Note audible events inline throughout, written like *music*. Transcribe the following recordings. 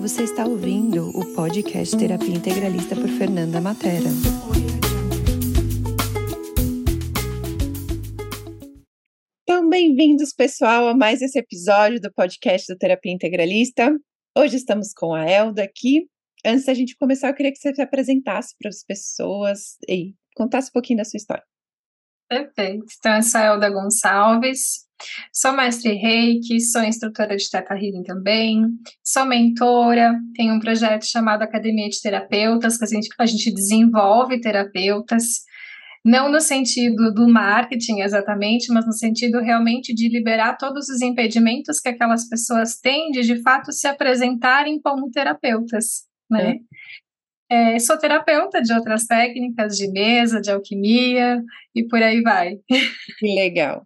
você está ouvindo o podcast Terapia Integralista por Fernanda Matera. Então, bem-vindos, pessoal, a mais esse episódio do podcast do Terapia Integralista. Hoje estamos com a Elda aqui. Antes da gente começar, eu queria que você se apresentasse para as pessoas e contasse um pouquinho da sua história. Perfeito. Então, eu sou a Elda Gonçalves, Sou mestre reiki, sou instrutora de Teta Healing também, sou mentora, tenho um projeto chamado Academia de Terapeutas, que a gente, a gente desenvolve terapeutas, não no sentido do marketing exatamente, mas no sentido realmente de liberar todos os impedimentos que aquelas pessoas têm de de fato se apresentarem como terapeutas, né? É. É, sou terapeuta de outras técnicas de mesa, de alquimia e por aí vai. Que legal.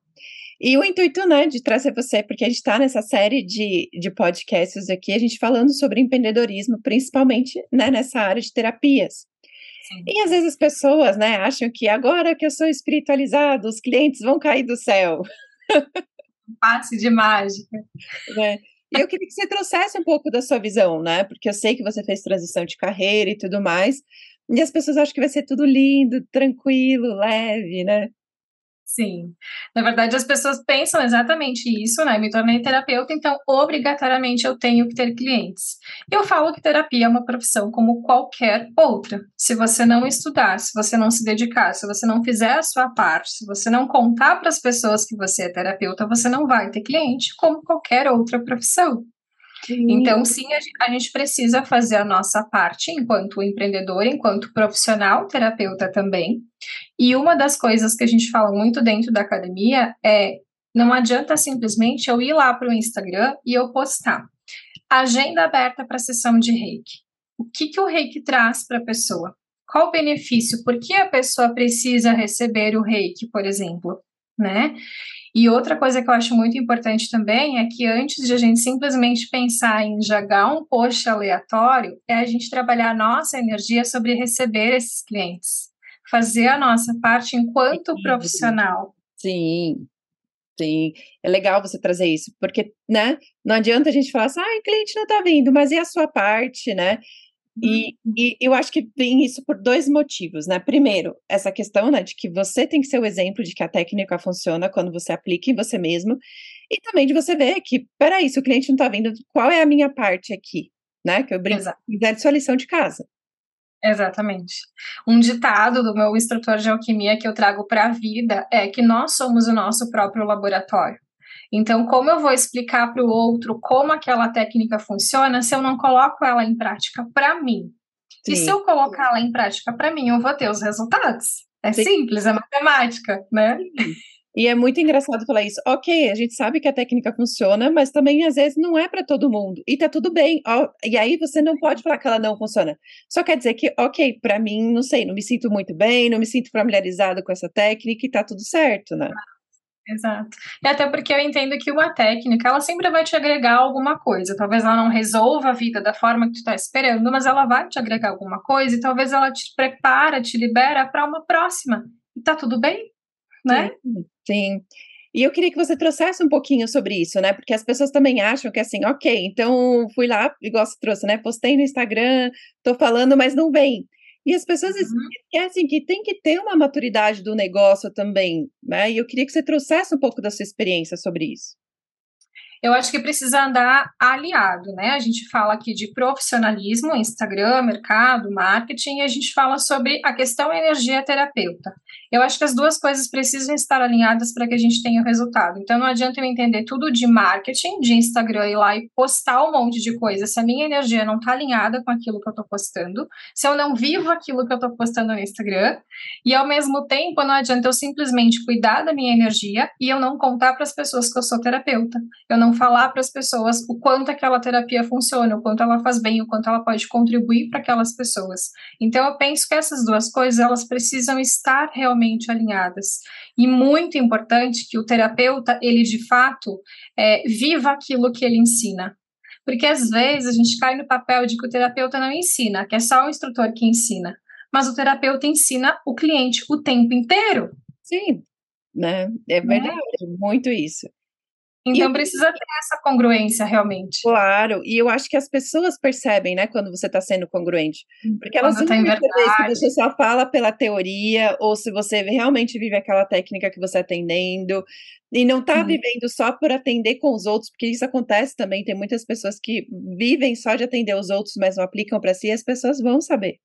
E o intuito, né, de trazer você, porque a gente está nessa série de, de podcasts aqui, a gente falando sobre empreendedorismo, principalmente né, nessa área de terapias. Sim. E às vezes as pessoas, né, acham que agora que eu sou espiritualizado, os clientes vão cair do céu. Passe de mágica. *laughs* Né? Eu queria que você trouxesse um pouco da sua visão, né? Porque eu sei que você fez transição de carreira e tudo mais. E as pessoas acham que vai ser tudo lindo, tranquilo, leve, né? Sim. Na verdade, as pessoas pensam exatamente isso, né? Me tornei terapeuta, então obrigatoriamente eu tenho que ter clientes. Eu falo que terapia é uma profissão como qualquer outra. Se você não estudar, se você não se dedicar, se você não fizer a sua parte, se você não contar para as pessoas que você é terapeuta, você não vai ter cliente como qualquer outra profissão. Sim. Então, sim, a gente precisa fazer a nossa parte enquanto empreendedor, enquanto profissional, terapeuta também. E uma das coisas que a gente fala muito dentro da academia é não adianta simplesmente eu ir lá para o Instagram e eu postar. Agenda aberta para sessão de reiki. O que, que o reiki traz para a pessoa? Qual o benefício? Por que a pessoa precisa receber o reiki, por exemplo? Né? E outra coisa que eu acho muito importante também é que antes de a gente simplesmente pensar em jogar um post aleatório, é a gente trabalhar a nossa energia sobre receber esses clientes fazer a nossa parte enquanto profissional. Sim, sim. É legal você trazer isso, porque, né, não adianta a gente falar assim, ah, o cliente não tá vindo, mas e a sua parte, né? E, uhum. e, eu acho que vem isso por dois motivos, né? Primeiro, essa questão, né, de que você tem que ser o exemplo de que a técnica funciona quando você aplica em você mesmo, e também de você ver que, peraí, se o cliente não tá vindo, qual é a minha parte aqui, né? Que eu brinco, fizer sua lição de casa. Exatamente. Um ditado do meu instrutor de alquimia que eu trago para a vida é que nós somos o nosso próprio laboratório. Então, como eu vou explicar para o outro como aquela técnica funciona se eu não coloco ela em prática para mim? Sim. E se eu colocar ela em prática para mim, eu vou ter os resultados. É Sim. simples, é matemática, né? Sim. E é muito engraçado falar isso. Ok, a gente sabe que a técnica funciona, mas também às vezes não é para todo mundo. E tá tudo bem. e aí você não pode falar que ela não funciona. Só quer dizer que, ok, para mim, não sei, não me sinto muito bem, não me sinto familiarizado com essa técnica e tá tudo certo, né? Exato. E até porque eu entendo que uma técnica, ela sempre vai te agregar alguma coisa. Talvez ela não resolva a vida da forma que tu está esperando, mas ela vai te agregar alguma coisa e talvez ela te prepara, te libera para uma próxima. E tá tudo bem, né? Sim. Sim. E eu queria que você trouxesse um pouquinho sobre isso, né? Porque as pessoas também acham que assim, ok, então fui lá, igual você trouxe, né? Postei no Instagram, tô falando, mas não vem. E as pessoas uhum. esquecem que tem que ter uma maturidade do negócio também, né? E eu queria que você trouxesse um pouco da sua experiência sobre isso. Eu acho que precisa andar aliado, né? A gente fala aqui de profissionalismo, Instagram, mercado, marketing, e a gente fala sobre a questão energia terapeuta. Eu acho que as duas coisas precisam estar alinhadas para que a gente tenha o resultado. Então não adianta eu entender tudo de marketing, de Instagram ir lá e postar um monte de coisa se a minha energia não está alinhada com aquilo que eu estou postando, se eu não vivo aquilo que eu estou postando no Instagram, e ao mesmo tempo não adianta eu simplesmente cuidar da minha energia e eu não contar para as pessoas que eu sou terapeuta. Eu não falar para as pessoas o quanto aquela terapia funciona, o quanto ela faz bem, o quanto ela pode contribuir para aquelas pessoas. Então eu penso que essas duas coisas elas precisam estar realmente alinhadas. E muito importante que o terapeuta, ele de fato, é, viva aquilo que ele ensina. Porque às vezes a gente cai no papel de que o terapeuta não ensina, que é só o instrutor que ensina. Mas o terapeuta ensina o cliente o tempo inteiro. Sim, né? É verdade, é? muito isso. Então precisa ter essa congruência realmente. Claro, e eu acho que as pessoas percebem, né, quando você está sendo congruente. Porque elas não tá perceber se você só fala pela teoria ou se você realmente vive aquela técnica que você está atendendo. E não está hum. vivendo só por atender com os outros, porque isso acontece também. Tem muitas pessoas que vivem só de atender os outros, mas não aplicam para si, e as pessoas vão saber.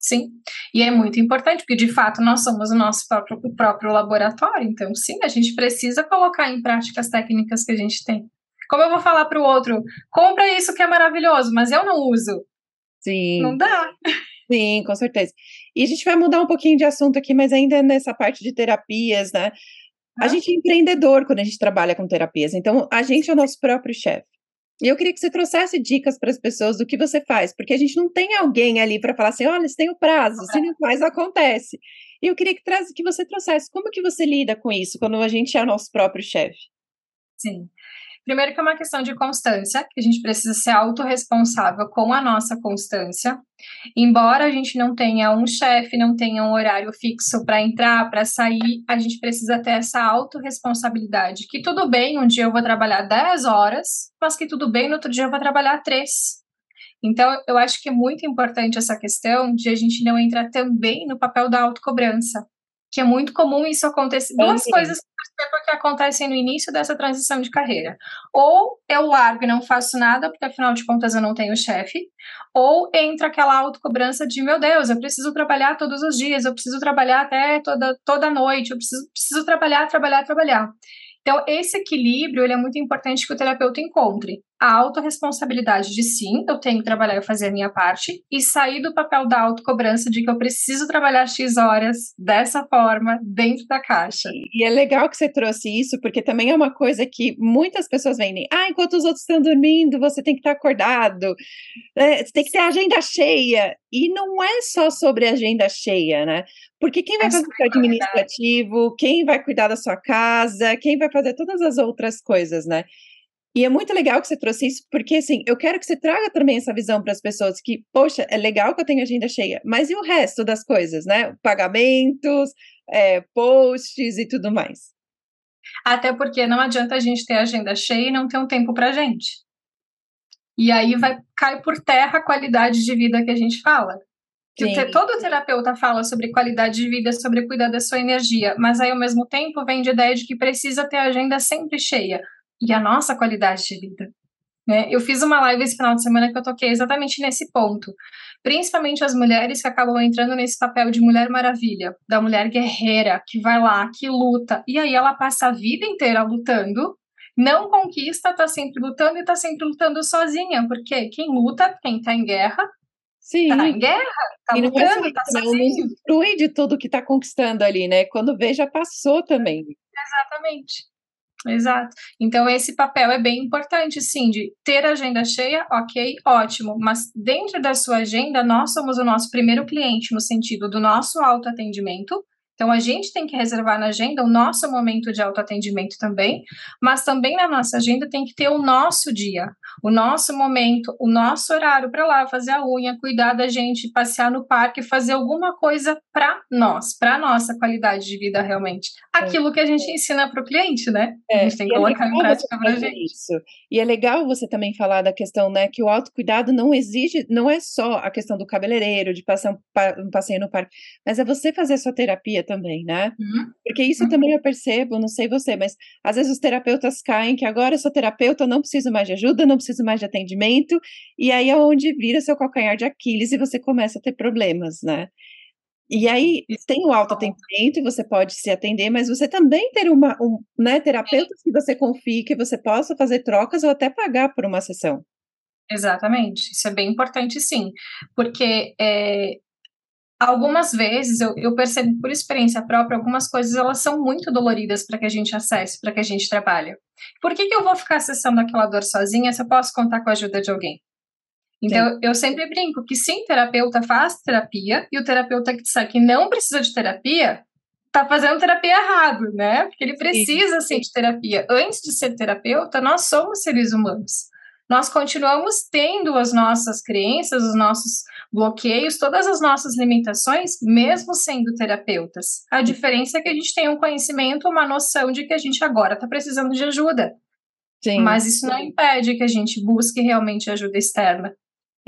Sim, e é muito importante, porque de fato nós somos o nosso próprio, o próprio laboratório, então sim, a gente precisa colocar em prática as técnicas que a gente tem. Como eu vou falar para o outro, compra isso que é maravilhoso, mas eu não uso? Sim. Não dá. Sim, com certeza. E a gente vai mudar um pouquinho de assunto aqui, mas ainda nessa parte de terapias, né? A gente é empreendedor quando a gente trabalha com terapias, então a gente é o nosso próprio chefe. E eu queria que você trouxesse dicas para as pessoas do que você faz, porque a gente não tem alguém ali para falar assim, olha, você tem o prazo, se não faz, acontece. E eu queria que, traz, que você trouxesse, como que você lida com isso, quando a gente é o nosso próprio chefe? Sim. Primeiro que é uma questão de constância, que a gente precisa ser autorresponsável com a nossa constância. Embora a gente não tenha um chefe, não tenha um horário fixo para entrar, para sair, a gente precisa ter essa autorresponsabilidade. Que tudo bem, um dia eu vou trabalhar 10 horas, mas que tudo bem, no outro dia eu vou trabalhar 3. Então, eu acho que é muito importante essa questão de a gente não entrar também no papel da autocobrança que é muito comum isso acontecer. Duas coisas que acontecem no início dessa transição de carreira. Ou eu largo e não faço nada, porque afinal de contas eu não tenho chefe, ou entra aquela autocobrança de, meu Deus, eu preciso trabalhar todos os dias, eu preciso trabalhar até toda, toda noite, eu preciso, preciso trabalhar, trabalhar, trabalhar. Então, esse equilíbrio ele é muito importante que o terapeuta encontre. A autorresponsabilidade de sim, eu tenho que trabalhar e fazer a minha parte, e sair do papel da autocobrança de que eu preciso trabalhar X horas dessa forma, dentro da caixa. E é legal que você trouxe isso, porque também é uma coisa que muitas pessoas vendem. Ah, enquanto os outros estão dormindo, você tem que estar acordado, é, você tem que ter a agenda cheia. E não é só sobre agenda cheia, né? Porque quem vai é fazer o administrativo, quem vai cuidar da sua casa, quem vai fazer todas as outras coisas, né? E é muito legal que você trouxe isso, porque assim, eu quero que você traga também essa visão para as pessoas que, poxa, é legal que eu tenha agenda cheia, mas e o resto das coisas, né? Pagamentos, é, posts e tudo mais. Até porque não adianta a gente ter agenda cheia e não ter um tempo para gente. E aí vai cair por terra a qualidade de vida que a gente fala. Que todo terapeuta fala sobre qualidade de vida, sobre cuidar da sua energia, mas aí ao mesmo tempo vem de ideia de que precisa ter a agenda sempre cheia e a nossa qualidade de vida. Né? Eu fiz uma live esse final de semana que eu toquei exatamente nesse ponto. Principalmente as mulheres que acabam entrando nesse papel de mulher maravilha, da mulher guerreira, que vai lá, que luta, e aí ela passa a vida inteira lutando, não conquista, tá sempre lutando e tá sempre lutando sozinha, porque quem luta, quem tá em guerra, Sim. Tá em guerra, tá e lutando, não tá sozinho. Não de tudo que tá conquistando ali, né? Quando vê, já passou também. Exatamente. Exato. Então, esse papel é bem importante, sim, de ter agenda cheia, ok, ótimo, mas dentro da sua agenda, nós somos o nosso primeiro cliente, no sentido do nosso autoatendimento, então, a gente tem que reservar na agenda o nosso momento de autoatendimento também, mas também na nossa agenda tem que ter o nosso dia, o nosso momento, o nosso horário para lá fazer a unha, cuidar da gente, passear no parque, fazer alguma coisa para nós, para nossa qualidade de vida realmente. Aquilo é. que a gente ensina para o cliente, né? É, a gente tem que é colocar em prática para a gente. Isso. E é legal você também falar da questão, né, que o autocuidado não exige, não é só a questão do cabeleireiro, de passar um, um passeio no parque, mas é você fazer a sua terapia também, né? Uhum. Porque isso uhum. também eu percebo, não sei você, mas às vezes os terapeutas caem que agora eu sou terapeuta, eu não preciso mais de ajuda, não preciso mais de atendimento, e aí é onde vira seu calcanhar de Aquiles e você começa a ter problemas, né? E aí tem o autoatendimento e você pode se atender, mas você também ter uma, um, né, terapeutas que você confie, que você possa fazer trocas ou até pagar por uma sessão. Exatamente, isso é bem importante sim, porque é, algumas vezes eu, eu, percebo por experiência própria, algumas coisas elas são muito doloridas para que a gente acesse, para que a gente trabalhe. Por que, que eu vou ficar acessando aquela dor sozinha se eu posso contar com a ajuda de alguém? Então, sim. eu sempre brinco que sim, terapeuta faz terapia, e o terapeuta que disser que não precisa de terapia, tá fazendo terapia errado, né? Porque ele precisa, sim, sim de terapia. Antes de ser terapeuta, nós somos seres humanos. nós continuamos tendo as nossas crenças, os nossos bloqueios, todas as nossas limitações, mesmo sendo terapeutas. A diferença é que a gente tem um conhecimento, uma noção de que a gente agora está precisando de ajuda. Sim. Mas isso não impede que a gente busque realmente ajuda externa.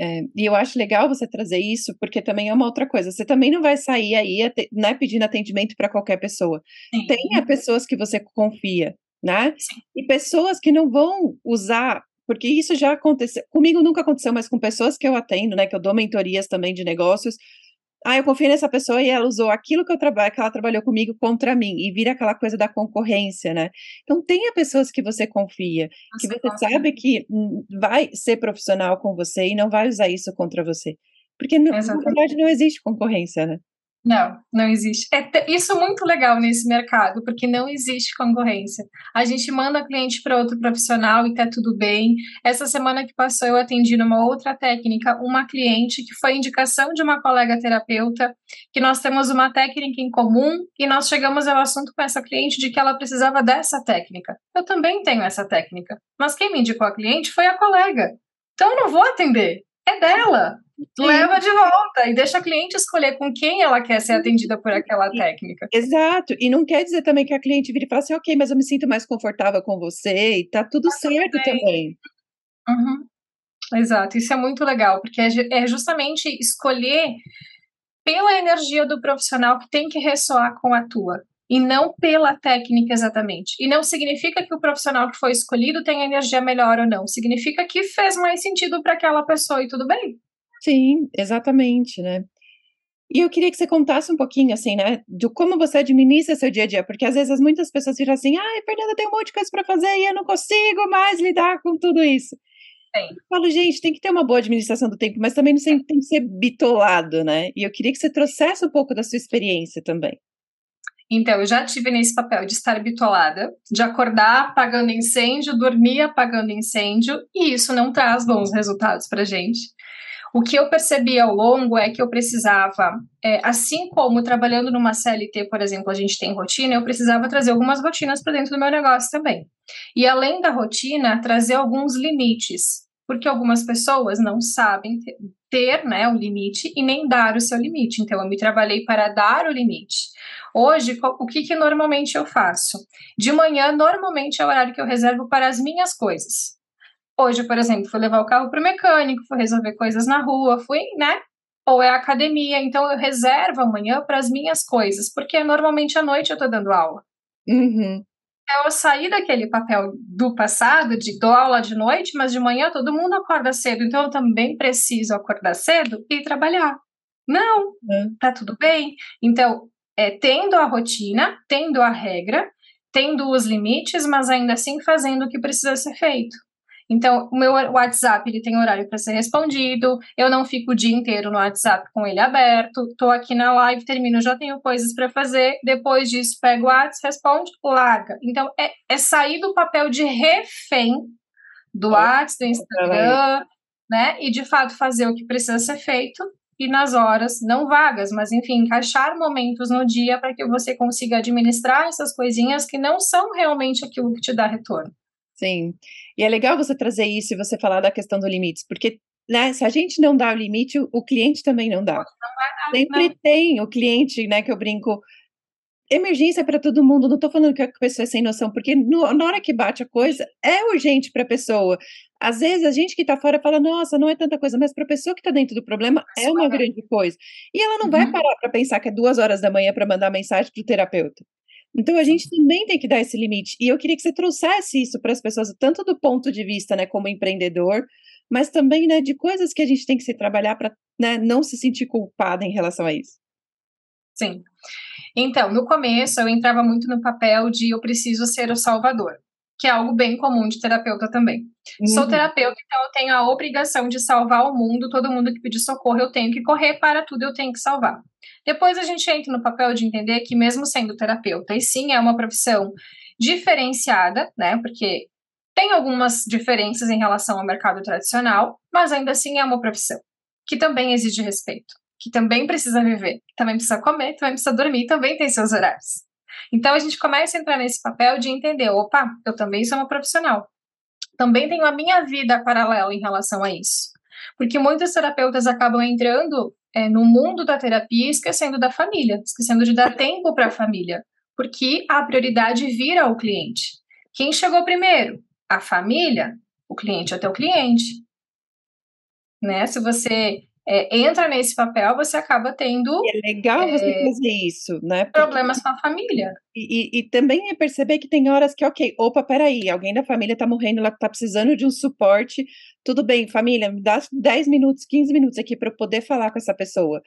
É, e eu acho legal você trazer isso, porque também é uma outra coisa. Você também não vai sair aí né, pedindo atendimento para qualquer pessoa. Sim. Tenha pessoas que você confia, né? Sim. E pessoas que não vão usar, porque isso já aconteceu. Comigo nunca aconteceu, mas com pessoas que eu atendo, né? Que eu dou mentorias também de negócios, ah, eu confio nessa pessoa e ela usou aquilo que eu trabalho, que ela trabalhou comigo contra mim e vira aquela coisa da concorrência, né? Então tenha pessoas que você confia, que você sabe que vai ser profissional com você e não vai usar isso contra você. Porque na verdade não existe concorrência, né? Não, não existe. É isso é muito legal nesse mercado, porque não existe concorrência. A gente manda cliente para outro profissional e tá tudo bem. Essa semana que passou, eu atendi numa outra técnica uma cliente que foi indicação de uma colega terapeuta, que nós temos uma técnica em comum e nós chegamos ao assunto com essa cliente de que ela precisava dessa técnica. Eu também tenho essa técnica, mas quem me indicou a cliente foi a colega. Então eu não vou atender. É dela. Leva de volta e deixa a cliente escolher com quem ela quer ser atendida por aquela técnica. Exato. E não quer dizer também que a cliente vire e fale assim, ok, mas eu me sinto mais confortável com você e tá tudo tá certo tudo também. Uhum. Exato. Isso é muito legal, porque é, é justamente escolher pela energia do profissional que tem que ressoar com a tua e não pela técnica exatamente. E não significa que o profissional que foi escolhido tenha energia melhor ou não. Significa que fez mais sentido para aquela pessoa e tudo bem. Sim, exatamente, né. E eu queria que você contasse um pouquinho, assim, né, de como você administra seu dia a dia, porque às vezes muitas pessoas ficam assim: "Ai, Fernanda, tem um monte de coisa para fazer e eu não consigo mais lidar com tudo isso". Sim. Eu falo: "Gente, tem que ter uma boa administração do tempo, mas também não sempre tem que ser bitolado, né". E eu queria que você trouxesse um pouco da sua experiência também. Então, eu já tive nesse papel de estar bitolada, de acordar apagando incêndio, dormir apagando incêndio, e isso não traz bons resultados para gente. O que eu percebi ao longo é que eu precisava, é, assim como trabalhando numa CLT, por exemplo, a gente tem rotina, eu precisava trazer algumas rotinas para dentro do meu negócio também. E além da rotina, trazer alguns limites, porque algumas pessoas não sabem ter, né, o limite e nem dar o seu limite. Então, eu me trabalhei para dar o limite. Hoje, o que, que normalmente eu faço? De manhã, normalmente é o horário que eu reservo para as minhas coisas. Hoje, por exemplo, fui levar o carro para o mecânico, fui resolver coisas na rua, fui, né? Ou é academia, então eu reservo amanhã para as minhas coisas, porque normalmente à noite eu estou dando aula. Uhum. Eu saí daquele papel do passado, de dou aula de noite, mas de manhã todo mundo acorda cedo, então eu também preciso acordar cedo e trabalhar. Não, uhum. tá tudo bem. Então, é, tendo a rotina, tendo a regra, tendo os limites, mas ainda assim fazendo o que precisa ser feito. Então, o meu WhatsApp ele tem horário para ser respondido, eu não fico o dia inteiro no WhatsApp com ele aberto, tô aqui na live, termino, já tenho coisas para fazer, depois disso pego o WhatsApp, responde, larga. Então, é, é sair do papel de refém do WhatsApp, do Instagram, né? E de fato fazer o que precisa ser feito e nas horas não vagas, mas enfim, encaixar momentos no dia para que você consiga administrar essas coisinhas que não são realmente aquilo que te dá retorno. Sim. E é legal você trazer isso e você falar da questão do limites, porque né, se a gente não dá o limite, o cliente também não dá. Não dar, Sempre não. tem o cliente, né, que eu brinco. Emergência para todo mundo, não estou falando que a pessoa é sem noção, porque no, na hora que bate a coisa, é urgente para a pessoa. Às vezes a gente que está fora fala, nossa, não é tanta coisa, mas para a pessoa que está dentro do problema é uma grande coisa. E ela não uhum. vai parar para pensar que é duas horas da manhã para mandar mensagem para o terapeuta. Então a gente também tem que dar esse limite. E eu queria que você trouxesse isso para as pessoas, tanto do ponto de vista, né, como empreendedor, mas também, né, de coisas que a gente tem que se trabalhar para né, não se sentir culpada em relação a isso. Sim. Então, no começo eu entrava muito no papel de eu preciso ser o salvador que é algo bem comum de terapeuta também. Uhum. Sou terapeuta, então eu tenho a obrigação de salvar o mundo, todo mundo que pedir socorro eu tenho que correr, para tudo eu tenho que salvar. Depois a gente entra no papel de entender que mesmo sendo terapeuta, e sim é uma profissão diferenciada, né, porque tem algumas diferenças em relação ao mercado tradicional, mas ainda assim é uma profissão que também exige respeito, que também precisa viver, também precisa comer, também precisa dormir, também tem seus horários. Então a gente começa a entrar nesse papel de entender, opa, eu também sou uma profissional. também tenho a minha vida paralela em relação a isso. Porque muitos terapeutas acabam entrando é, no mundo da terapia esquecendo da família, esquecendo de dar tempo para a família, porque a prioridade vira o cliente. Quem chegou primeiro? A família? O cliente é o cliente. Né? Se você é, entra nesse papel, você acaba tendo. É legal você é, fazer isso, né? Porque, problemas com a família. E, e, e, também é perceber que tem horas que, ok, opa, peraí, alguém da família tá morrendo, ela tá precisando de um suporte. Tudo bem, família, me dá 10 minutos, 15 minutos aqui para eu poder falar com essa pessoa.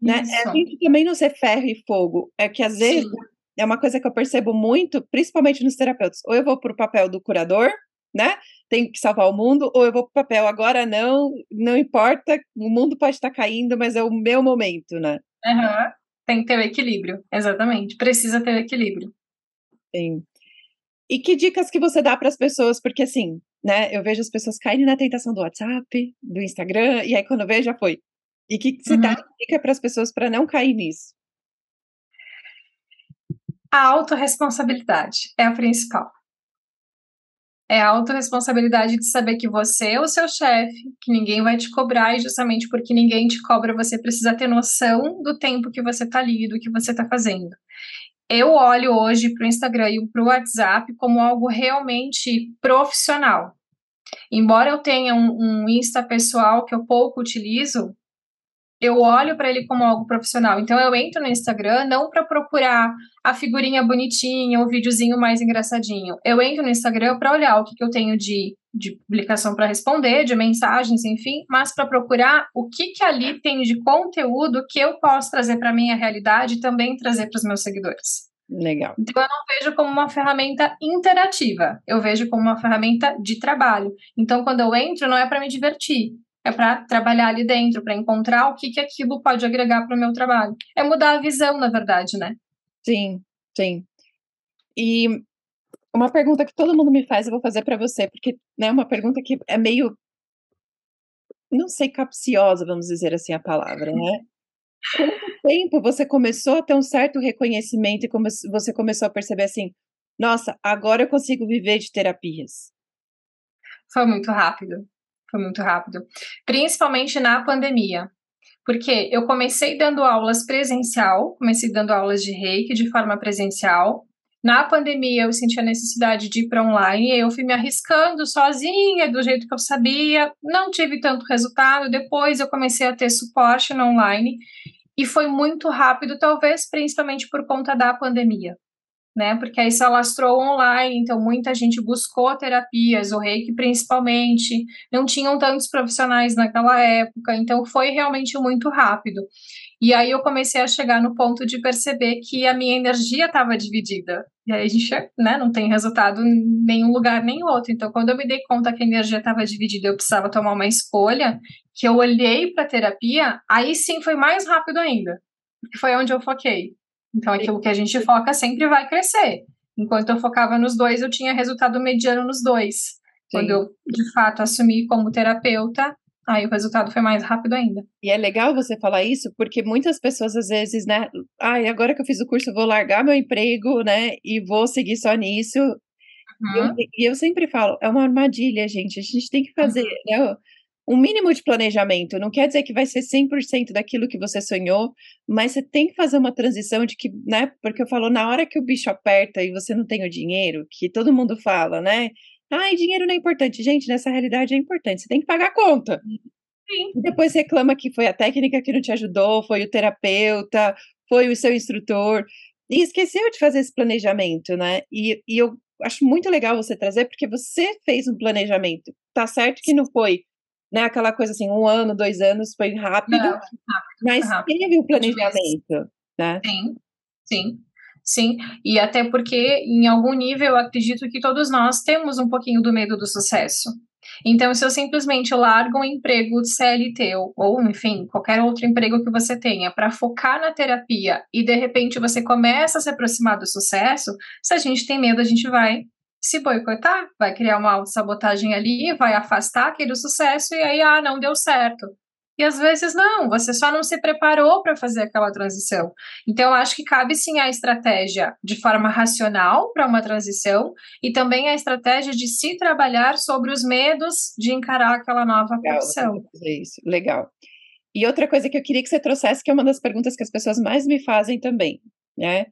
Né? É a gente também não ser ferro e fogo. É que às vezes Sim. é uma coisa que eu percebo muito, principalmente nos terapeutas. Ou eu vou pro papel do curador, né? Tenho que salvar o mundo, ou eu vou pro papel agora não, não importa, o mundo pode estar caindo, mas é o meu momento, né? Uhum. Tem que ter o equilíbrio, exatamente. Precisa ter o equilíbrio. Sim. E que dicas que você dá para as pessoas? Porque assim, né? Eu vejo as pessoas caindo na tentação do WhatsApp, do Instagram, e aí quando vê já foi. E que, que você uhum. dá dica para as pessoas para não cair nisso? A autorresponsabilidade é a principal. É a autorresponsabilidade de saber que você é o seu chefe, que ninguém vai te cobrar, e justamente porque ninguém te cobra, você precisa ter noção do tempo que você está ali, do que você está fazendo. Eu olho hoje para o Instagram e para o WhatsApp como algo realmente profissional. Embora eu tenha um, um Insta pessoal que eu pouco utilizo, eu olho para ele como algo profissional. Então eu entro no Instagram não para procurar a figurinha bonitinha, o videozinho mais engraçadinho. Eu entro no Instagram para olhar o que, que eu tenho de, de publicação para responder, de mensagens, enfim, mas para procurar o que, que ali tem de conteúdo que eu posso trazer para minha realidade e também trazer para os meus seguidores. Legal. Então eu não vejo como uma ferramenta interativa, eu vejo como uma ferramenta de trabalho. Então quando eu entro não é para me divertir, é para trabalhar ali dentro, para encontrar o que, que aquilo pode agregar para o meu trabalho. É mudar a visão, na verdade, né? Sim, sim. E uma pergunta que todo mundo me faz, eu vou fazer para você, porque é né, uma pergunta que é meio, não sei, capciosa, vamos dizer assim a palavra, né? Quanto tempo você começou a ter um certo reconhecimento e como você começou a perceber assim, nossa, agora eu consigo viver de terapias? Foi muito rápido. Foi muito rápido. Principalmente na pandemia. Porque eu comecei dando aulas presencial, comecei dando aulas de reiki de forma presencial. Na pandemia, eu senti a necessidade de ir para online, eu fui me arriscando sozinha, do jeito que eu sabia, não tive tanto resultado. Depois, eu comecei a ter suporte no online, e foi muito rápido, talvez principalmente por conta da pandemia né? Porque aí se alastrou online, então muita gente buscou terapias, o reiki principalmente, não tinham tantos profissionais naquela época, então foi realmente muito rápido. E aí eu comecei a chegar no ponto de perceber que a minha energia estava dividida. E aí a gente né, não tem resultado em nenhum lugar nem outro. Então, quando eu me dei conta que a energia estava dividida, eu precisava tomar uma escolha, que eu olhei para a terapia, aí sim foi mais rápido ainda. Porque foi onde eu foquei. Então, aquilo que a gente foca sempre vai crescer. Enquanto eu focava nos dois, eu tinha resultado mediano nos dois. Sim. Quando eu, de fato, assumi como terapeuta, aí o resultado foi mais rápido ainda. E é legal você falar isso, porque muitas pessoas, às vezes, né? Ai, ah, agora que eu fiz o curso, vou largar meu emprego, né? E vou seguir só nisso. Uhum. E, eu, e eu sempre falo, é uma armadilha, gente. A gente tem que fazer, uhum. né? Um mínimo de planejamento. Não quer dizer que vai ser 100% daquilo que você sonhou, mas você tem que fazer uma transição de que, né? Porque eu falo, na hora que o bicho aperta e você não tem o dinheiro, que todo mundo fala, né? Ai, dinheiro não é importante. Gente, nessa realidade é importante. Você tem que pagar a conta. Sim. E depois reclama que foi a técnica que não te ajudou, foi o terapeuta, foi o seu instrutor. E esqueceu de fazer esse planejamento, né? E, e eu acho muito legal você trazer, porque você fez um planejamento. Tá certo que não foi né? Aquela coisa assim, um ano, dois anos, foi rápido, Não, rápido mas rápido. teve o um planejamento, né? Sim, sim. Sim, e até porque, em algum nível, eu acredito que todos nós temos um pouquinho do medo do sucesso. Então, se eu simplesmente largo um emprego CLT, ou, ou enfim, qualquer outro emprego que você tenha, para focar na terapia e de repente você começa a se aproximar do sucesso, se a gente tem medo, a gente vai se boicotar, vai criar uma autossabotagem ali, vai afastar aquele sucesso e aí, ah, não deu certo. E às vezes não, você só não se preparou para fazer aquela transição. Então, acho que cabe sim a estratégia de forma racional para uma transição e também a estratégia de se trabalhar sobre os medos de encarar aquela nova Legal, profissão. Isso, legal. E outra coisa que eu queria que você trouxesse, que é uma das perguntas que as pessoas mais me fazem também, né?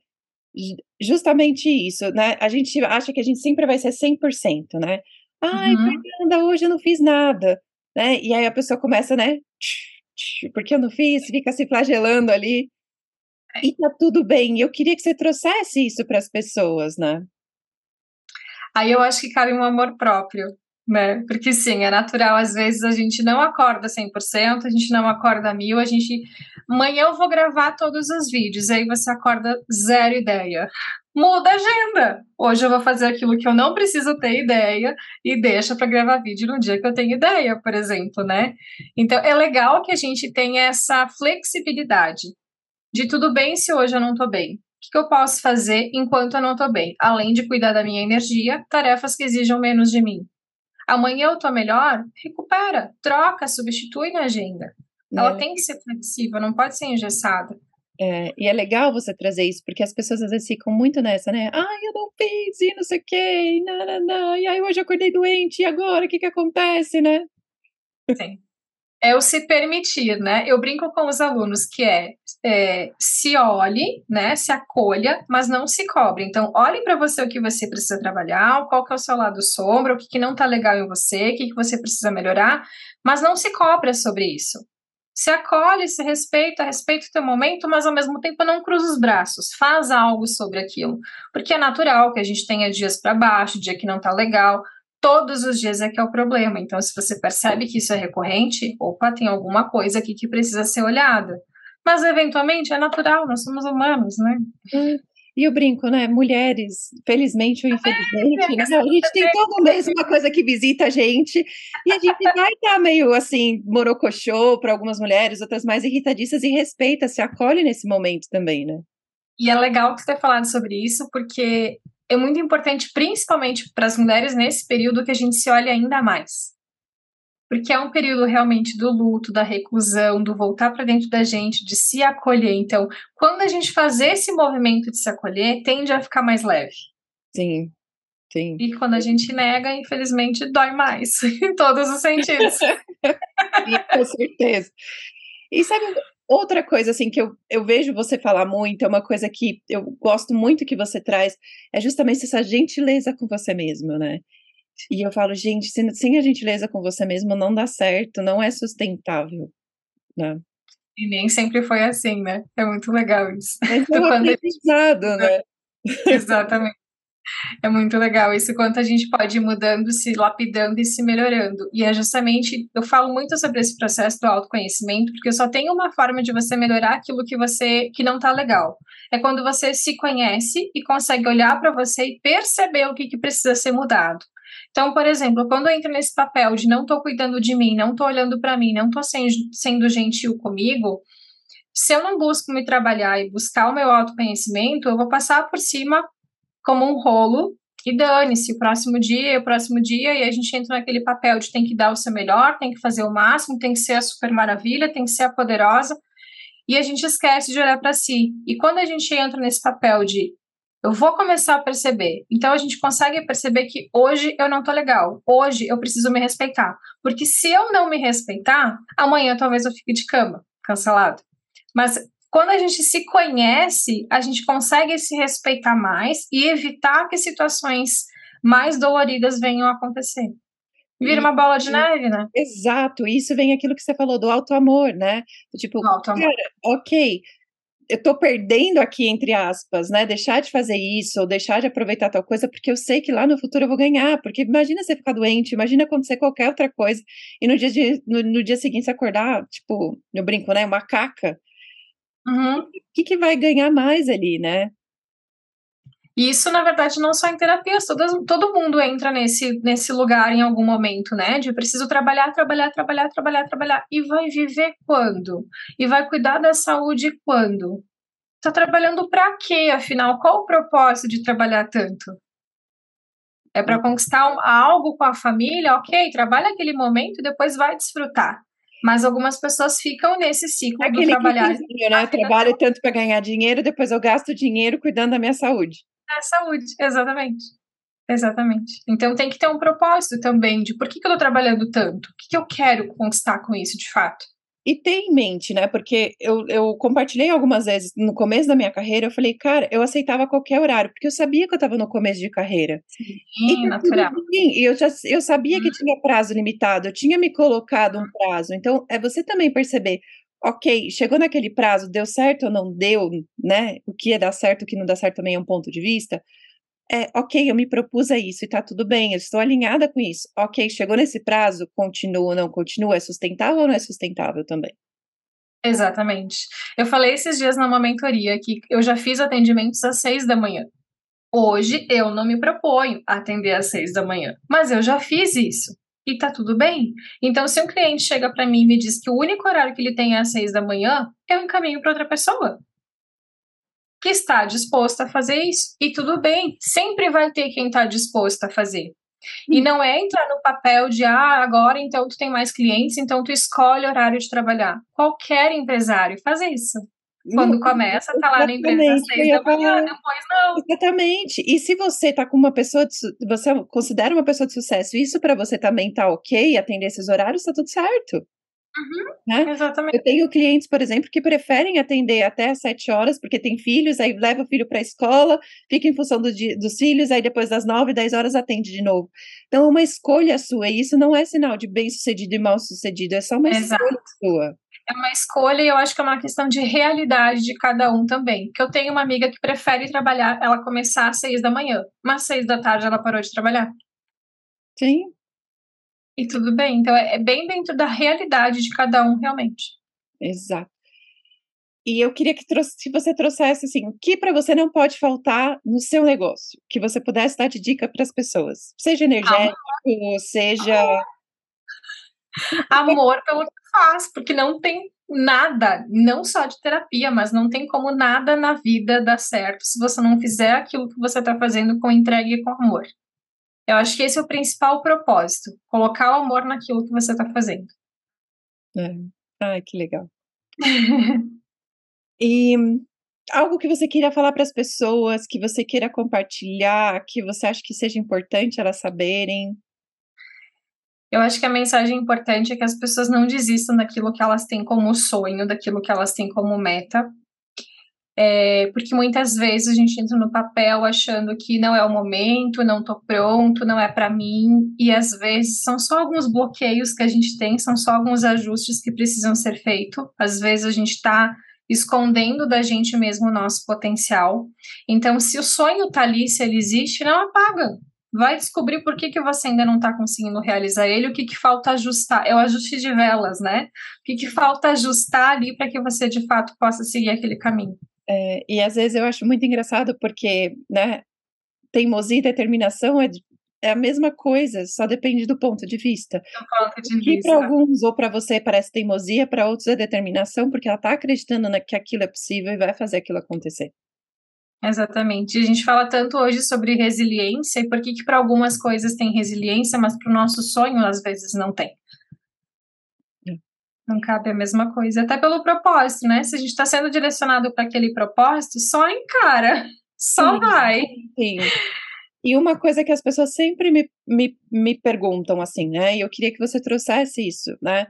Justamente isso, né? A gente acha que a gente sempre vai ser 100%, né? Ai, Uhum. Fernanda, hoje eu não fiz nada, né? E aí a pessoa começa, né? Porque eu não fiz, fica se flagelando ali. E tá tudo bem. Eu queria que você trouxesse isso para as pessoas, né? Aí eu acho que cabe um amor próprio, né? Porque sim, é natural, às vezes a gente não acorda 100%, a gente não acorda mil, a gente. Amanhã eu vou gravar todos os vídeos, aí você acorda zero ideia. Muda a agenda. Hoje eu vou fazer aquilo que eu não preciso ter ideia e deixa para gravar vídeo no dia que eu tenho ideia, por exemplo, né? Então é legal que a gente tenha essa flexibilidade de tudo bem se hoje eu não tô bem. O que eu posso fazer enquanto eu não tô bem? Além de cuidar da minha energia, tarefas que exijam menos de mim. Amanhã eu tô melhor? Recupera, troca, substitui na agenda. Ela É. tem que ser flexível, não pode ser engessada. É, e é legal você trazer isso, porque as pessoas às vezes ficam muito nessa, né? Ai, eu não fiz, e não sei o quê, e nananã, e aí hoje eu acordei doente, e agora o que que acontece, né? Sim. É o se permitir, né? Eu brinco com os alunos que é, é, se olhe, né? Se acolha, mas não se cobre. Então, olhe para você o que você precisa trabalhar, qual que é o seu lado sombra, o que, que não tá legal em você, o que, que você precisa melhorar, mas não se cobra sobre isso. Se acolhe, se respeita, respeita o teu momento, mas ao mesmo tempo não cruza os braços, faz algo sobre aquilo. Porque é natural que a gente tenha dias para baixo, dia que não tá legal, todos os dias é que é o problema. Então, se você percebe que isso é recorrente, opa, tem alguma coisa aqui que precisa ser olhada. Mas, eventualmente, é natural, nós somos humanos, né? Hum, E eu brinco, né? Mulheres, felizmente ou infelizmente, né? A gente tem todo mês uma coisa que visita a gente, e a gente vai estar meio assim, morocochô para algumas mulheres, outras mais irritadiças, e respeita, se acolhe nesse momento também, né? E é legal você ter falado sobre isso, porque é muito importante, principalmente para as mulheres nesse período, que a gente se olhe ainda mais. Porque é um período realmente do luto, da reclusão, do voltar para dentro da gente, de se acolher. Então, quando a gente faz esse movimento de se acolher, tende a ficar mais leve. Sim, sim. E quando a gente nega, infelizmente, dói mais, *laughs* em todos os sentidos. *laughs* Com certeza. E sabe outra coisa assim que eu, eu vejo você falar muito, é uma coisa que eu gosto muito que você traz, é justamente essa gentileza com você mesmo, né? E eu falo, gente, sem, sem a gentileza com você mesmo não dá certo, não é sustentável, né? E nem sempre foi assim, né? É muito legal isso. *laughs* É um aprendizado, né? *laughs* Exatamente. É muito legal isso, quanto a gente pode ir mudando, se lapidando e se melhorando. E é justamente, eu falo muito sobre esse processo do autoconhecimento, porque só tem uma forma de você melhorar aquilo que você que não tá legal. É quando você se conhece e consegue olhar para você e perceber o que, que precisa ser mudado. Então, por exemplo, quando eu entro nesse papel de não tô cuidando de mim, não tô olhando para mim, não sendo, sendo gentil comigo, se eu não busco me trabalhar e buscar o meu autoconhecimento, eu vou passar por cima como um rolo e dane-se, o próximo dia, o próximo dia, e a gente entra naquele papel de tem que dar o seu melhor, tem que fazer o máximo, tem que ser a super maravilha, tem que ser a poderosa, e a gente esquece de olhar para si. E quando a gente entra nesse papel de eu vou começar a perceber, então a gente consegue perceber que hoje eu não tô legal, hoje eu preciso me respeitar, porque se eu não me respeitar, amanhã talvez eu fique de cama, cancelado. Mas quando a gente se conhece, a gente consegue se respeitar mais e evitar que situações mais doloridas venham a acontecer. Vira uma bola de neve, né? Exato, isso vem aquilo que você falou do auto-amor, né? Tipo, Alto amor. cara, ok, eu tô perdendo aqui, entre aspas, né? Deixar de fazer isso, ou deixar de aproveitar tal coisa, porque eu sei que lá no futuro eu vou ganhar. Porque imagina você ficar doente, imagina acontecer qualquer outra coisa, e no dia, de, no, no dia seguinte você acordar, tipo, eu brinco, né? Uma caca. Uhum. O que, que vai ganhar mais ali, né? E isso, na verdade, não só em terapias, todo, todo mundo entra nesse, nesse lugar em algum momento, né? De preciso trabalhar, trabalhar, trabalhar, trabalhar, trabalhar. E vai viver quando? E vai cuidar da saúde quando? Tá trabalhando para quê, afinal? Qual o propósito de trabalhar tanto? É para conquistar um- algo com a família? Ok, trabalha aquele momento e depois vai desfrutar. Mas algumas pessoas ficam nesse ciclo Aquele do trabalhar. Né? Eu trabalho tanto para ganhar dinheiro, depois eu gasto dinheiro cuidando da minha saúde. Da saúde, exatamente. Exatamente. Então tem que ter um propósito também de por que, que eu estou trabalhando tanto? O que, que eu quero conquistar com isso de fato? E ter em mente, né? Porque eu, eu compartilhei algumas vezes no começo da minha carreira, eu falei, cara, eu aceitava qualquer horário, porque eu sabia que eu estava no começo de carreira. Sim, e, natural. Eu já eu sabia que uhum. tinha prazo limitado, eu tinha me colocado um prazo. Então, é você também perceber, ok, chegou naquele prazo, deu certo ou não deu, né? O que ia dar certo, o que não dá certo também é um ponto de vista é, ok, eu me propus a isso e tá tudo bem, eu estou alinhada com isso. Ok, chegou nesse prazo, continua ou não continua, é sustentável ou não é sustentável também? Exatamente. Eu falei esses dias numa mentoria que eu já fiz atendimentos às seis da manhã. Hoje eu não me proponho a atender às seis da manhã, mas eu já fiz isso e tá tudo bem. Então, se um cliente chega para mim e me diz que o único horário que ele tem é às seis da manhã, eu encaminho para outra pessoa que está disposto a fazer isso. E tudo bem, sempre vai ter quem está disposto a fazer. E não é entrar no papel de, ah, agora então tu tem mais clientes, então tu escolhe o horário de trabalhar. Qualquer empresário faz isso. Quando começa, tá lá na empresa às seis da manhã, depois não. Exatamente. E se você tá com uma pessoa, de, você considera uma pessoa de sucesso, isso para você também tá ok, atender esses horários, tá tudo certo. Uhum, né? Exatamente. Eu tenho clientes, por exemplo, que preferem atender até às sete horas, porque tem filhos, aí leva o filho para a escola, fica em função do dos filhos, aí depois das nove, dez horas atende de novo. Então, é uma escolha sua, e isso não é sinal de bem-sucedido e mal-sucedido, é só uma Exato. escolha sua. É uma escolha e eu acho que é uma questão de realidade de cada um também. Que eu tenho uma amiga que prefere trabalhar, ela começar às seis da manhã, mas às seis da tarde ela parou de trabalhar. Sim, e tudo bem. Então, é, é bem dentro da realidade de cada um, realmente. Exato. E eu queria que, que você trouxesse assim, o que para você não pode faltar no seu negócio, que você pudesse dar de dica para as pessoas, seja energético, Amor. seja Amor pelo que faz, porque não tem nada, não só de terapia, mas não tem como nada na vida dar certo se você não fizer aquilo que você está fazendo com entrega e com amor. Eu acho que esse é o principal propósito, colocar o amor naquilo que você está fazendo. É. Ai, que legal. *laughs* e algo que você queira falar para as pessoas, que você queira compartilhar, que você acha que seja importante elas saberem? Eu acho que a mensagem importante é que as pessoas não desistam daquilo que elas têm como sonho, daquilo que elas têm como meta, é, porque muitas vezes a gente entra no papel achando que não é o momento, não estou pronto, não é para mim, e às vezes são só alguns bloqueios que a gente tem, são só alguns ajustes que precisam ser feitos. Às vezes a gente está escondendo da gente mesmo o nosso potencial. Então, se o sonho está ali, se ele existe, não apaga. Vai descobrir por que, que você ainda não está conseguindo realizar ele, o que, que falta ajustar. É o ajuste de velas, né? O que, que falta ajustar ali para que você de fato possa seguir aquele caminho. É, e às vezes eu acho muito engraçado porque, né, teimosia e determinação é, é a mesma coisa, só depende do ponto de vista. Ponto de que para alguns ou para você parece teimosia, para outros é determinação, porque ela está acreditando que aquilo é possível e vai fazer aquilo acontecer. Exatamente. A gente fala tanto hoje sobre resiliência e por que, que para algumas coisas tem resiliência, mas para o nosso sonho às vezes não tem. Não cabe a mesma coisa, até pelo propósito, né? Se a gente está sendo direcionado para aquele propósito, só encara, *laughs* só sim, vai. Sim. E uma coisa que as pessoas sempre me, me, me perguntam, assim, né? E eu queria que você trouxesse isso, né?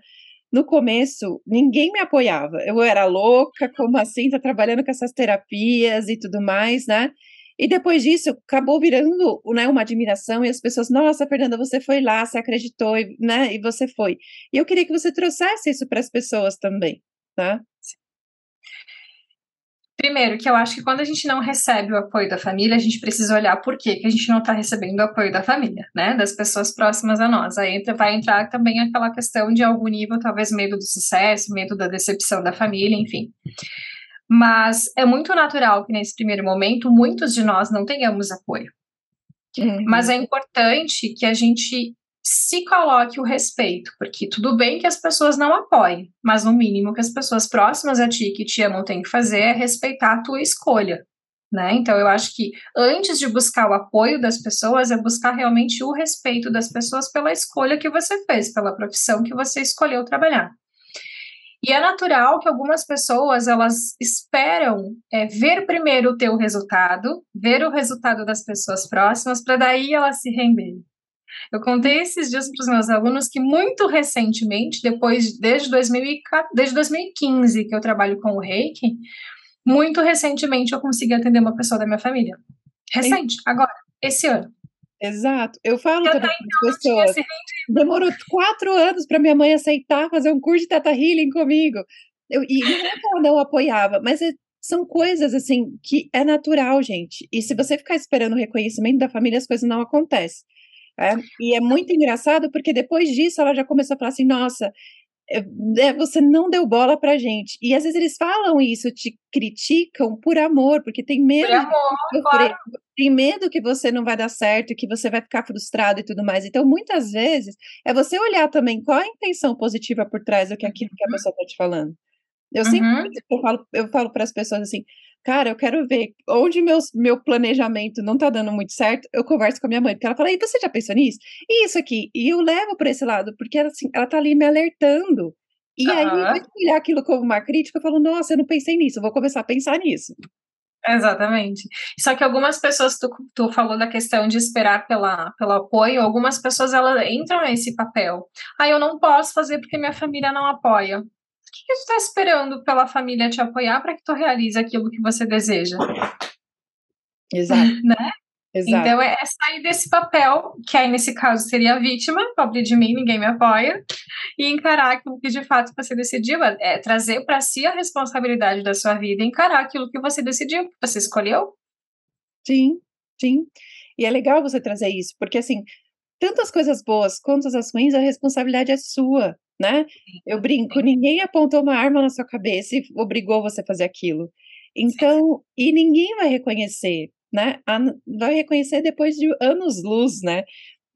No começo, ninguém me apoiava. Eu era louca, como assim? Tá trabalhando com essas terapias e tudo mais, né? E depois disso, acabou virando né, uma admiração e as pessoas, nossa, Fernanda, você foi lá, você acreditou, né? E você foi. E eu queria que você trouxesse isso para as pessoas também, tá? Primeiro, que eu acho que quando a gente não recebe o apoio da família, a gente precisa olhar por que, que a gente não está recebendo o apoio da família, né? Das pessoas próximas a nós. Aí vai entrar também aquela questão de algum nível, talvez medo do sucesso, medo da decepção da família, enfim. Mas é muito natural que nesse primeiro momento muitos de nós não tenhamos apoio. Uhum. Mas é importante que a gente se coloque o respeito, porque tudo bem que as pessoas não apoiem, mas no mínimo que as pessoas próximas a ti que te amam têm que fazer é respeitar a tua escolha. Né? Então, eu acho que antes de buscar o apoio das pessoas, é buscar realmente o respeito das pessoas pela escolha que você fez, pela profissão que você escolheu trabalhar. E é natural que algumas pessoas elas esperam é, ver primeiro o teu resultado, ver o resultado das pessoas próximas, para daí elas se renderem. Eu contei esses dias para os meus alunos que muito recentemente, depois desde, 2000, desde 2015 que eu trabalho com o Reiki, muito recentemente eu consegui atender uma pessoa da minha família. Recente, agora, esse ano. Exato. Eu falo para as pessoas. Demorou quatro anos para minha mãe aceitar fazer um curso de Teta Healing comigo. Eu, e não é que ela não apoiava, mas é, são coisas assim que é natural, gente. E se você ficar esperando o reconhecimento da família, as coisas não acontecem. É? E é muito engraçado porque depois disso ela já começou a falar assim: nossa, é, é, você não deu bola pra gente. E às vezes eles falam isso, te criticam por amor, porque tem medo amor, de claro. tem medo que você não vai dar certo, que você vai ficar frustrado e tudo mais. Então, muitas vezes, é você olhar também qual a intenção positiva por trás do que aquilo que a uhum. pessoa está te falando. Eu uhum. sempre eu falo, eu falo para as pessoas assim, cara, eu quero ver onde meus, meu planejamento não tá dando muito certo, eu converso com a minha mãe, porque ela fala, e você já pensou nisso? E isso aqui? E eu levo para esse lado, porque ela, assim, ela tá ali me alertando. E uhum. aí, eu olhar aquilo como uma crítica, eu falo, nossa, eu não pensei nisso, eu vou começar a pensar nisso. Exatamente. Só que algumas pessoas, tu, tu falou da questão de esperar pela, pelo apoio, algumas pessoas elas entram nesse papel. Ah, eu não posso fazer porque minha família não apoia que, que tu está esperando pela família te apoiar para que tu realize aquilo que você deseja? Exato. *laughs* né? Exato. Então é sair desse papel, que aí nesse caso seria a vítima, pobre de mim, ninguém me apoia, e encarar aquilo que de fato você decidiu, é, é trazer para si a responsabilidade da sua vida, encarar aquilo que você decidiu, que você escolheu. Sim, sim. E é legal você trazer isso, porque assim, tanto as coisas boas quanto as ruins, a responsabilidade é sua né? Eu brinco, ninguém apontou uma arma na sua cabeça e obrigou você a fazer aquilo. Então, e ninguém vai reconhecer, né? Vai reconhecer depois de anos-luz, né?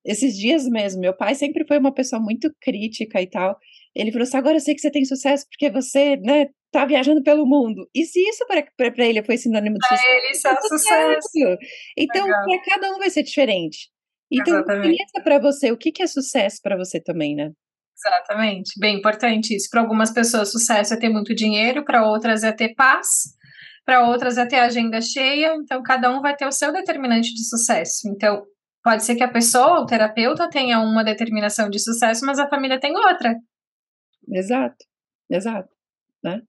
Esses dias mesmo, meu pai sempre foi uma pessoa muito crítica e tal. Ele falou assim: agora eu sei que você tem sucesso porque você, né, tá viajando pelo mundo. E se isso para ele foi sinônimo de sucesso? Para ele isso é sucesso. Então, para cada um vai ser diferente. Então, pensa para você o que, que é sucesso para você também, né? Exatamente. Bem importante isso. Para algumas pessoas, sucesso é ter muito dinheiro, para outras é ter paz, para outras é ter agenda cheia. Então, cada um vai ter o seu determinante de sucesso. Então, pode ser que a pessoa, o terapeuta, tenha uma determinação de sucesso, mas a família tem outra. Exato, exato. Né?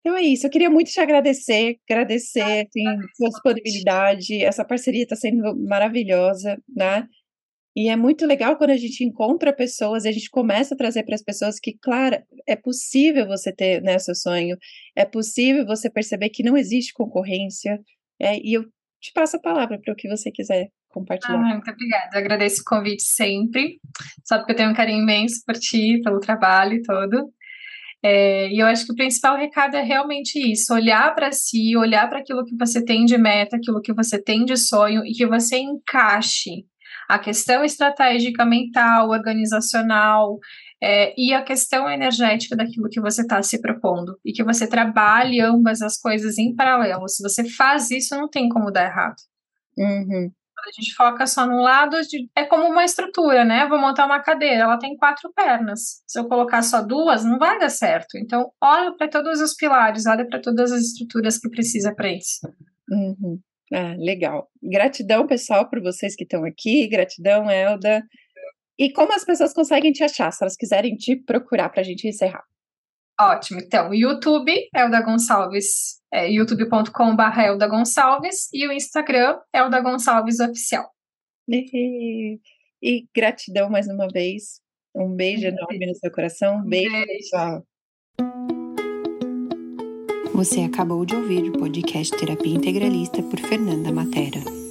Então é isso, eu queria muito te agradecer, agradecer assim, sua disponibilidade, essa parceria está sendo maravilhosa, né? E é muito legal quando a gente encontra pessoas e a gente começa a trazer para as pessoas que, claro, é possível você ter né, seu sonho, é possível você perceber que não existe concorrência. É, e eu te passo a palavra para o que você quiser compartilhar. Ah, muito obrigada, eu agradeço o convite sempre. Sabe que eu tenho um carinho imenso por ti, pelo trabalho todo. É, e eu acho que o principal recado é realmente isso: olhar para si, olhar para aquilo que você tem de meta, aquilo que você tem de sonho e que você encaixe a questão estratégica mental, organizacional, é, e a questão energética daquilo que você está se propondo. E que você trabalhe ambas as coisas em paralelo. Se você faz isso, não tem como dar errado. Uhum. Quando a gente foca só num lado, é como uma estrutura, né? Vou montar uma cadeira, ela tem quatro pernas. Se eu colocar só duas, não vai dar certo. Então, olha para todos os pilares, olha para todas as estruturas que precisa para isso. Uhum. Ah, legal. Gratidão, pessoal, por vocês que estão aqui. Gratidão, Elda. E como as pessoas conseguem te achar, se elas quiserem te procurar para a gente encerrar? Ótimo. Então, YouTube, Elda Gonçalves, é, youtube.com.br Elda Gonçalves e o Instagram, Elda Gonçalves Oficial. E, e gratidão mais uma vez. Um beijo enorme no seu coração. Um beijo, beijo. pessoal. Você acabou de ouvir o podcast Terapia Integralista por Fernanda Matera.